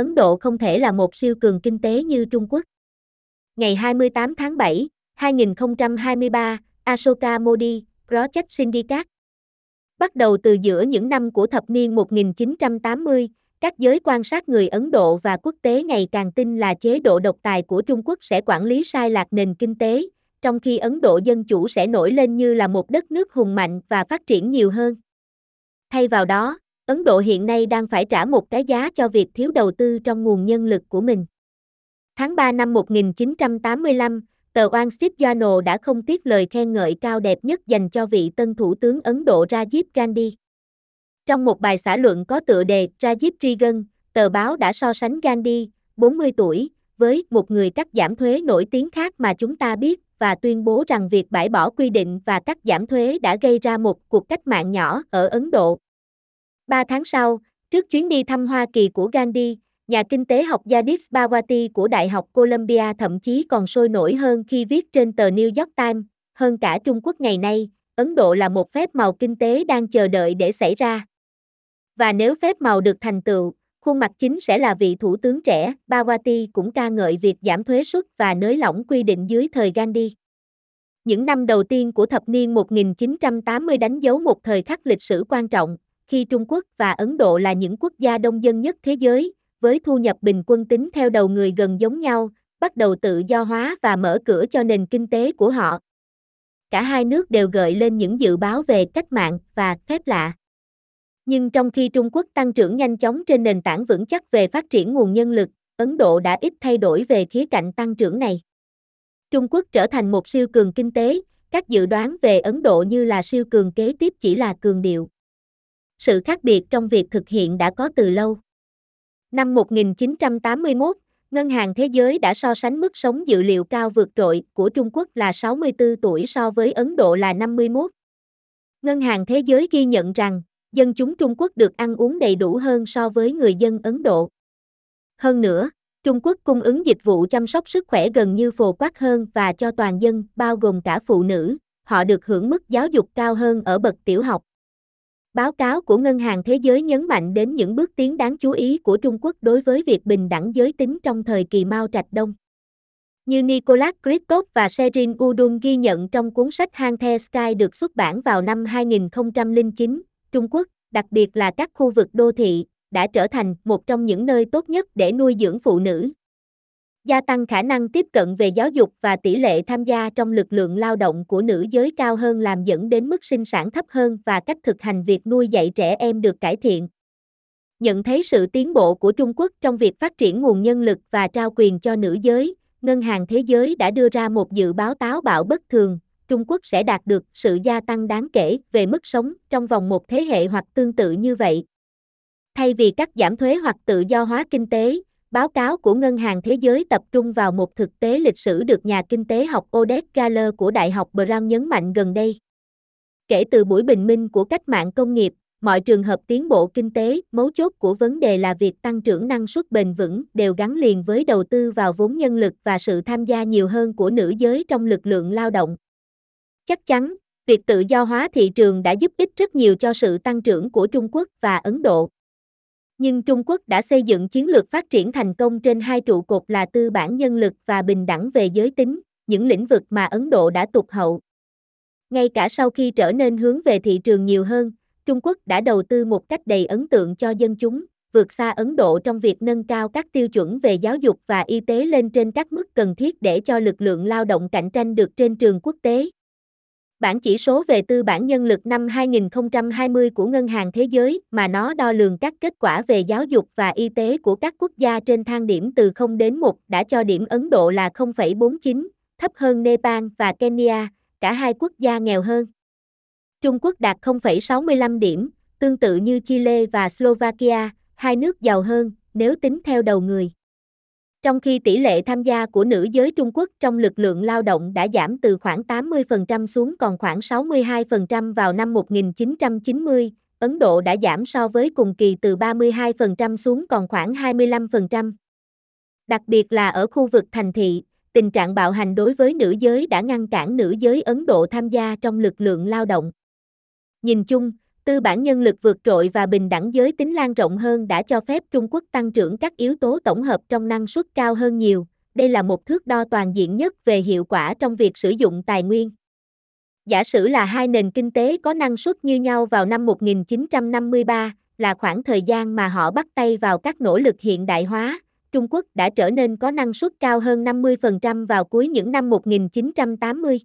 Ấn Độ không thể là một siêu cường kinh tế như Trung Quốc. Ngày 28 tháng 7, 2023, Ashoka Modi, Project Syndicate. Bắt đầu từ giữa những năm của thập niên 1980, các giới quan sát người Ấn Độ và quốc tế ngày càng tin là chế độ độc tài của Trung Quốc sẽ quản lý sai lạc nền kinh tế, trong khi Ấn Độ Dân Chủ sẽ nổi lên như là một đất nước hùng mạnh và phát triển nhiều hơn. Thay vào đó, Ấn Độ hiện nay đang phải trả một cái giá cho việc thiếu đầu tư trong nguồn nhân lực của mình. Tháng 3 năm 1985, tờ Wall Street Journal đã không tiếc lời khen ngợi cao đẹp nhất dành cho vị tân thủ tướng Ấn Độ Rajiv Gandhi. Trong một bài xã luận có tựa đề Rajiv Trigan, tờ báo đã so sánh Gandhi, 40 tuổi, với một người cắt giảm thuế nổi tiếng khác mà chúng ta biết và tuyên bố rằng việc bãi bỏ quy định và cắt giảm thuế đã gây ra một cuộc cách mạng nhỏ ở Ấn Độ. Ba tháng sau, trước chuyến đi thăm Hoa Kỳ của Gandhi, nhà kinh tế học Yadis Bawati của Đại học Columbia thậm chí còn sôi nổi hơn khi viết trên tờ New York Times, hơn cả Trung Quốc ngày nay, Ấn Độ là một phép màu kinh tế đang chờ đợi để xảy ra. Và nếu phép màu được thành tựu, khuôn mặt chính sẽ là vị thủ tướng trẻ, Bawati cũng ca ngợi việc giảm thuế suất và nới lỏng quy định dưới thời Gandhi. Những năm đầu tiên của thập niên 1980 đánh dấu một thời khắc lịch sử quan trọng, khi Trung Quốc và Ấn Độ là những quốc gia đông dân nhất thế giới, với thu nhập bình quân tính theo đầu người gần giống nhau, bắt đầu tự do hóa và mở cửa cho nền kinh tế của họ. Cả hai nước đều gợi lên những dự báo về cách mạng và phép lạ. Nhưng trong khi Trung Quốc tăng trưởng nhanh chóng trên nền tảng vững chắc về phát triển nguồn nhân lực, Ấn Độ đã ít thay đổi về khía cạnh tăng trưởng này. Trung Quốc trở thành một siêu cường kinh tế, các dự đoán về Ấn Độ như là siêu cường kế tiếp chỉ là cường điệu. Sự khác biệt trong việc thực hiện đã có từ lâu. Năm 1981, Ngân hàng Thế giới đã so sánh mức sống dự liệu cao vượt trội của Trung Quốc là 64 tuổi so với Ấn Độ là 51. Ngân hàng Thế giới ghi nhận rằng, dân chúng Trung Quốc được ăn uống đầy đủ hơn so với người dân Ấn Độ. Hơn nữa, Trung Quốc cung ứng dịch vụ chăm sóc sức khỏe gần như phổ quát hơn và cho toàn dân, bao gồm cả phụ nữ, họ được hưởng mức giáo dục cao hơn ở bậc tiểu học. Báo cáo của Ngân hàng Thế giới nhấn mạnh đến những bước tiến đáng chú ý của Trung Quốc đối với việc bình đẳng giới tính trong thời kỳ Mao Trạch Đông. Như Nicholas Kristof và Sherin Udun ghi nhận trong cuốn sách Hang The Sky được xuất bản vào năm 2009, Trung Quốc, đặc biệt là các khu vực đô thị, đã trở thành một trong những nơi tốt nhất để nuôi dưỡng phụ nữ. Gia tăng khả năng tiếp cận về giáo dục và tỷ lệ tham gia trong lực lượng lao động của nữ giới cao hơn làm dẫn đến mức sinh sản thấp hơn và cách thực hành việc nuôi dạy trẻ em được cải thiện. Nhận thấy sự tiến bộ của Trung Quốc trong việc phát triển nguồn nhân lực và trao quyền cho nữ giới, Ngân hàng Thế giới đã đưa ra một dự báo táo bạo bất thường, Trung Quốc sẽ đạt được sự gia tăng đáng kể về mức sống trong vòng một thế hệ hoặc tương tự như vậy. Thay vì các giảm thuế hoặc tự do hóa kinh tế, báo cáo của Ngân hàng Thế giới tập trung vào một thực tế lịch sử được nhà kinh tế học Odette Galler của Đại học Brown nhấn mạnh gần đây. Kể từ buổi bình minh của cách mạng công nghiệp, mọi trường hợp tiến bộ kinh tế, mấu chốt của vấn đề là việc tăng trưởng năng suất bền vững đều gắn liền với đầu tư vào vốn nhân lực và sự tham gia nhiều hơn của nữ giới trong lực lượng lao động. Chắc chắn, việc tự do hóa thị trường đã giúp ích rất nhiều cho sự tăng trưởng của Trung Quốc và Ấn Độ. Nhưng Trung Quốc đã xây dựng chiến lược phát triển thành công trên hai trụ cột là tư bản nhân lực và bình đẳng về giới tính, những lĩnh vực mà Ấn Độ đã tụt hậu. Ngay cả sau khi trở nên hướng về thị trường nhiều hơn, Trung Quốc đã đầu tư một cách đầy ấn tượng cho dân chúng, vượt xa Ấn Độ trong việc nâng cao các tiêu chuẩn về giáo dục và y tế lên trên các mức cần thiết để cho lực lượng lao động cạnh tranh được trên trường quốc tế. Bản chỉ số về tư bản nhân lực năm 2020 của Ngân hàng Thế giới mà nó đo lường các kết quả về giáo dục và y tế của các quốc gia trên thang điểm từ 0 đến 1 đã cho điểm Ấn Độ là 0,49, thấp hơn Nepal và Kenya, cả hai quốc gia nghèo hơn. Trung Quốc đạt 0,65 điểm, tương tự như Chile và Slovakia, hai nước giàu hơn nếu tính theo đầu người. Trong khi tỷ lệ tham gia của nữ giới Trung Quốc trong lực lượng lao động đã giảm từ khoảng 80% xuống còn khoảng 62% vào năm 1990, Ấn Độ đã giảm so với cùng kỳ từ 32% xuống còn khoảng 25%. Đặc biệt là ở khu vực thành thị, tình trạng bạo hành đối với nữ giới đã ngăn cản nữ giới Ấn Độ tham gia trong lực lượng lao động. Nhìn chung, tư bản nhân lực vượt trội và bình đẳng giới tính lan rộng hơn đã cho phép Trung Quốc tăng trưởng các yếu tố tổng hợp trong năng suất cao hơn nhiều. Đây là một thước đo toàn diện nhất về hiệu quả trong việc sử dụng tài nguyên. Giả sử là hai nền kinh tế có năng suất như nhau vào năm 1953, là khoảng thời gian mà họ bắt tay vào các nỗ lực hiện đại hóa, Trung Quốc đã trở nên có năng suất cao hơn 50% vào cuối những năm 1980.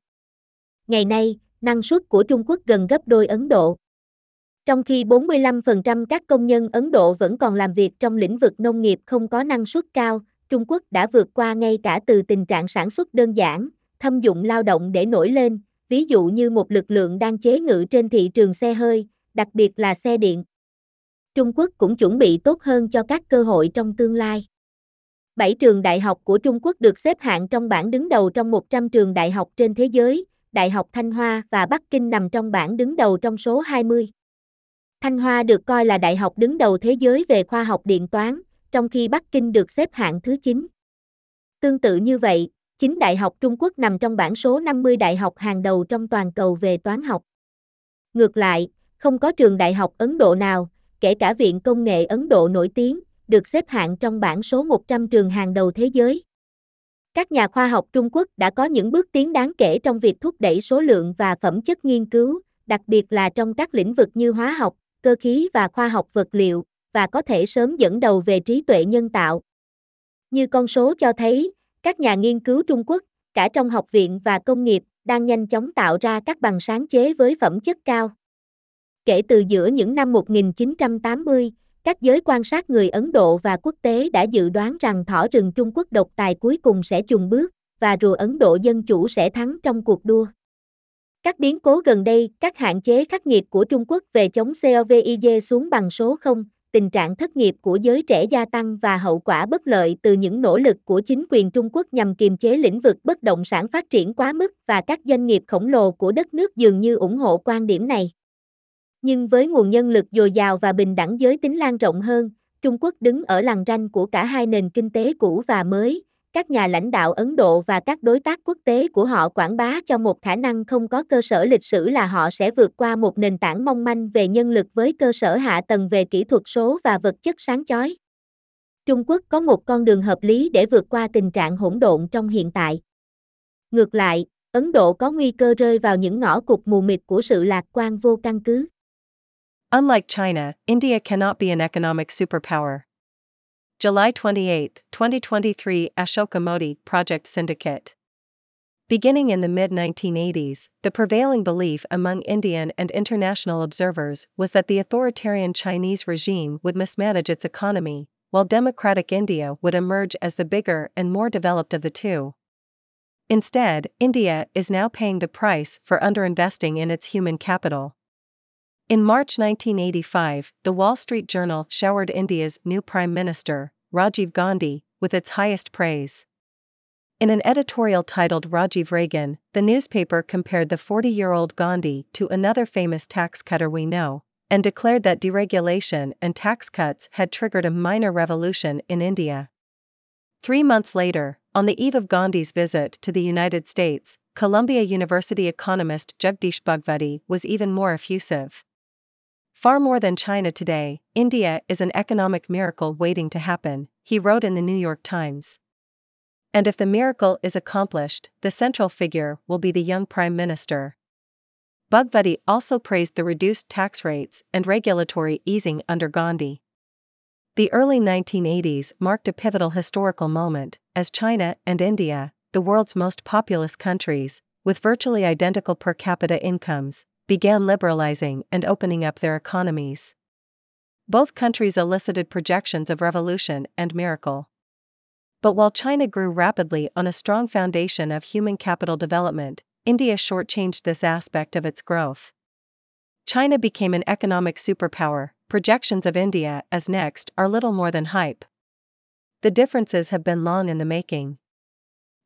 Ngày nay, năng suất của Trung Quốc gần gấp đôi Ấn Độ. Trong khi 45% các công nhân Ấn Độ vẫn còn làm việc trong lĩnh vực nông nghiệp không có năng suất cao, Trung Quốc đã vượt qua ngay cả từ tình trạng sản xuất đơn giản, thâm dụng lao động để nổi lên, ví dụ như một lực lượng đang chế ngự trên thị trường xe hơi, đặc biệt là xe điện. Trung Quốc cũng chuẩn bị tốt hơn cho các cơ hội trong tương lai. Bảy trường đại học của Trung Quốc được xếp hạng trong bảng đứng đầu trong 100 trường đại học trên thế giới, Đại học Thanh Hoa và Bắc Kinh nằm trong bảng đứng đầu trong số 20. Thanh Hoa được coi là đại học đứng đầu thế giới về khoa học điện toán, trong khi Bắc Kinh được xếp hạng thứ 9. Tương tự như vậy, chính Đại học Trung Quốc nằm trong bảng số 50 đại học hàng đầu trong toàn cầu về toán học. Ngược lại, không có trường đại học Ấn Độ nào, kể cả Viện Công nghệ Ấn Độ nổi tiếng, được xếp hạng trong bảng số 100 trường hàng đầu thế giới. Các nhà khoa học Trung Quốc đã có những bước tiến đáng kể trong việc thúc đẩy số lượng và phẩm chất nghiên cứu, đặc biệt là trong các lĩnh vực như hóa học, cơ khí và khoa học vật liệu, và có thể sớm dẫn đầu về trí tuệ nhân tạo. Như con số cho thấy, các nhà nghiên cứu Trung Quốc, cả trong học viện và công nghiệp, đang nhanh chóng tạo ra các bằng sáng chế với phẩm chất cao. Kể từ giữa những năm 1980, các giới quan sát người Ấn Độ và quốc tế đã dự đoán rằng thỏ rừng Trung Quốc độc tài cuối cùng sẽ chùng bước, và rùa Ấn Độ Dân Chủ sẽ thắng trong cuộc đua. Các biến cố gần đây, các hạn chế khắc nghiệt của Trung Quốc về chống COVID xuống bằng số 0, tình trạng thất nghiệp của giới trẻ gia tăng và hậu quả bất lợi từ những nỗ lực của chính quyền Trung Quốc nhằm kiềm chế lĩnh vực bất động sản phát triển quá mức và các doanh nghiệp khổng lồ của đất nước dường như ủng hộ quan điểm này. Nhưng với nguồn nhân lực dồi dào và bình đẳng giới tính lan rộng hơn, Trung Quốc đứng ở làng ranh của cả hai nền kinh tế cũ và mới, các nhà lãnh đạo Ấn Độ và các đối tác quốc tế của họ quảng bá cho một khả năng không có cơ sở lịch sử là họ sẽ vượt qua một nền tảng mong manh về nhân lực với cơ sở hạ tầng về kỹ thuật số và vật chất sáng chói. Trung Quốc có một con đường hợp lý để vượt qua tình trạng hỗn độn trong hiện tại. Ngược lại, Ấn Độ có nguy cơ rơi vào những ngõ cụt mù mịt của sự lạc quan vô căn cứ. Unlike China, India cannot be an economic superpower. July 28, 2023 Ashoka Modi Project Syndicate. Beginning in the mid 1980s, the prevailing belief among Indian and international observers was that the authoritarian Chinese regime would mismanage its economy, while democratic India would emerge as the bigger and more developed of the two. Instead, India is now paying the price for underinvesting in its human capital. In March 1985, the Wall Street Journal showered India's new Prime Minister, Rajiv Gandhi, with its highest praise. In an editorial titled Rajiv Reagan, the newspaper compared the 40 year old Gandhi to another famous tax cutter we know, and declared that deregulation and tax cuts had triggered a minor revolution in India. Three months later, on the eve of Gandhi's visit to the United States, Columbia University economist Jagdish Bhagwati was even more effusive. Far more than China today, India is an economic miracle waiting to happen, he wrote in the New York Times. And if the miracle is accomplished, the central figure will be the young Prime Minister. Bhagwati also praised the reduced tax rates and regulatory easing under Gandhi. The early 1980s marked a pivotal historical moment, as China and India, the world's most populous countries, with virtually identical per capita incomes, began liberalizing and opening up their economies. Both countries elicited projections of revolution and miracle. But while China grew rapidly on a strong foundation of human capital development, India shortchanged this aspect of its growth. China became an economic superpower, projections of India as next are little more than hype. The differences have been long in the making.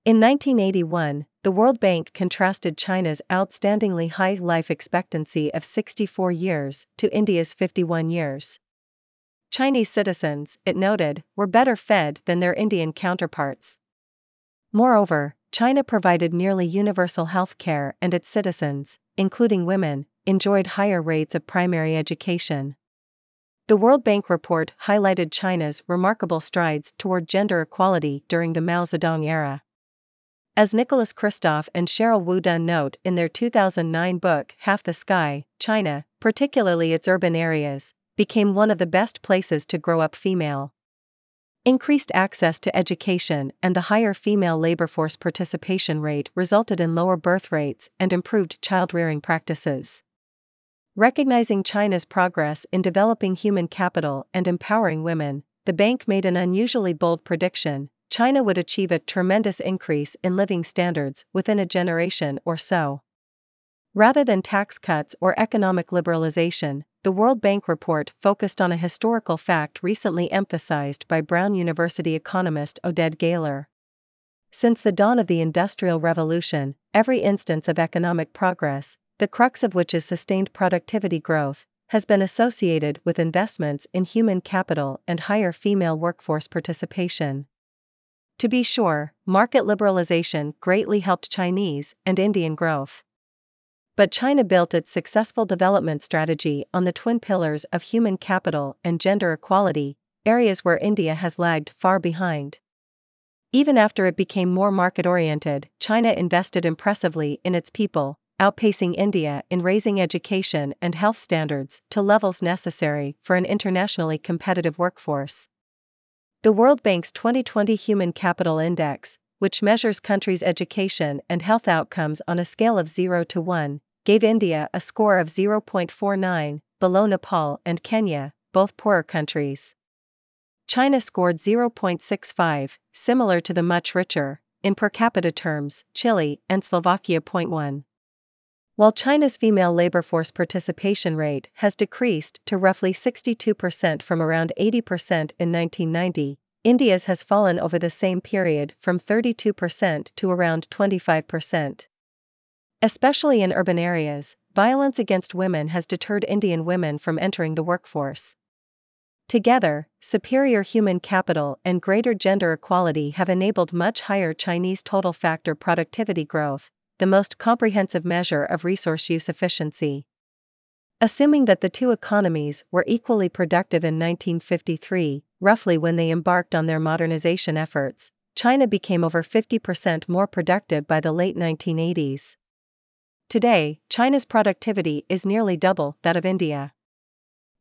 In 1981, the World Bank contrasted China's outstandingly high life expectancy of 64 years to India's 51 years. Chinese citizens, it noted, were better fed than their Indian counterparts. Moreover, China provided nearly universal health care and its citizens, including women, enjoyed higher rates of primary education. The World Bank report highlighted China's remarkable strides toward gender equality during the Mao Zedong era. As Nicholas Kristof and Sheryl WuDunn note in their 2009 book Half the Sky, China, particularly its urban areas, became one of the best places to grow up female. Increased access to education and the higher female labor force participation rate resulted in lower birth rates and improved child rearing practices. Recognizing China's progress in developing human capital and empowering women, the bank made an unusually bold prediction China would achieve a tremendous increase in living standards within a generation or so. Rather than tax cuts or economic liberalization, the World Bank report focused on a historical fact recently emphasized by Brown University economist Oded Gaylor. Since the dawn of the Industrial Revolution, every instance of economic progress, the crux of which is sustained productivity growth, has been associated with investments in human capital and higher female workforce participation. To be sure, market liberalization greatly helped Chinese and Indian growth. But China built its successful development strategy on the twin pillars of human capital and gender equality, areas where India has lagged far behind. Even after it became more market oriented, China invested impressively in its people, outpacing India in raising education and health standards to levels necessary for an internationally competitive workforce. The World Bank's 2020 Human Capital Index, which measures countries' education and health outcomes on a scale of 0 to 1, gave India a score of 0.49, below Nepal and Kenya, both poorer countries. China scored 0.65, similar to the much richer, in per capita terms, Chile and Slovakia. 0.1. While China's female labor force participation rate has decreased to roughly 62% from around 80% in 1990, India's has fallen over the same period from 32% to around 25%. Especially in urban areas, violence against women has deterred Indian women from entering the workforce. Together, superior human capital and greater gender equality have enabled much higher Chinese total factor productivity growth, the most comprehensive measure of resource use efficiency. Assuming that the two economies were equally productive in 1953, roughly when they embarked on their modernization efforts, China became over 50% more productive by the late 1980s. Today, China's productivity is nearly double that of India.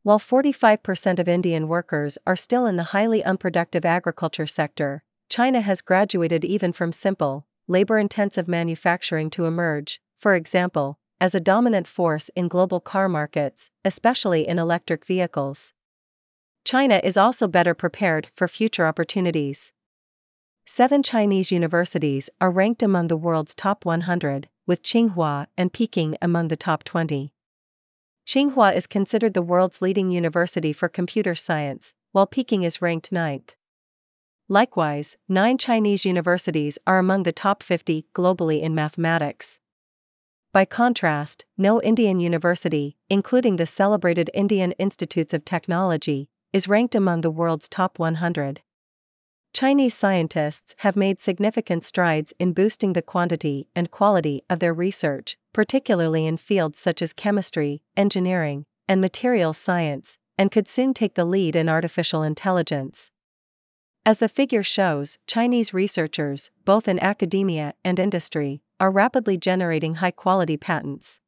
While 45% of Indian workers are still in the highly unproductive agriculture sector, China has graduated even from simple, labor intensive manufacturing to emerge, for example, as a dominant force in global car markets, especially in electric vehicles. China is also better prepared for future opportunities. Seven Chinese universities are ranked among the world's top 100, with Tsinghua and Peking among the top 20. Tsinghua is considered the world's leading university for computer science, while Peking is ranked ninth. Likewise, nine Chinese universities are among the top 50 globally in mathematics. By contrast, no Indian university, including the celebrated Indian Institutes of Technology, is ranked among the world's top 100. Chinese scientists have made significant strides in boosting the quantity and quality of their research, particularly in fields such as chemistry, engineering, and materials science, and could soon take the lead in artificial intelligence. As the figure shows, Chinese researchers, both in academia and industry, are rapidly generating high quality patents.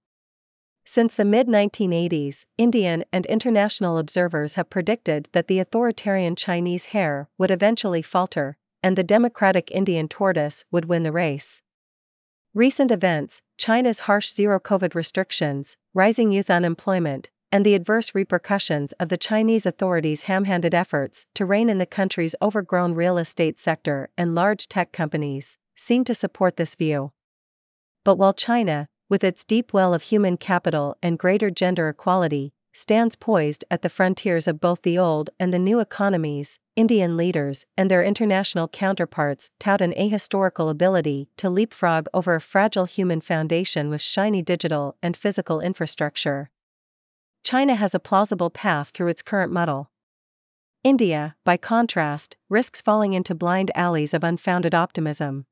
Since the mid 1980s, Indian and international observers have predicted that the authoritarian Chinese hare would eventually falter, and the democratic Indian tortoise would win the race. Recent events, China's harsh zero COVID restrictions, rising youth unemployment, and the adverse repercussions of the Chinese authorities' ham handed efforts to rein in the country's overgrown real estate sector and large tech companies, seem to support this view. But while China, with its deep well of human capital and greater gender equality, stands poised at the frontiers of both the old and the new economies, Indian leaders and their international counterparts tout an ahistorical ability to leapfrog over a fragile human foundation with shiny digital and physical infrastructure. China has a plausible path through its current muddle. India, by contrast, risks falling into blind alleys of unfounded optimism.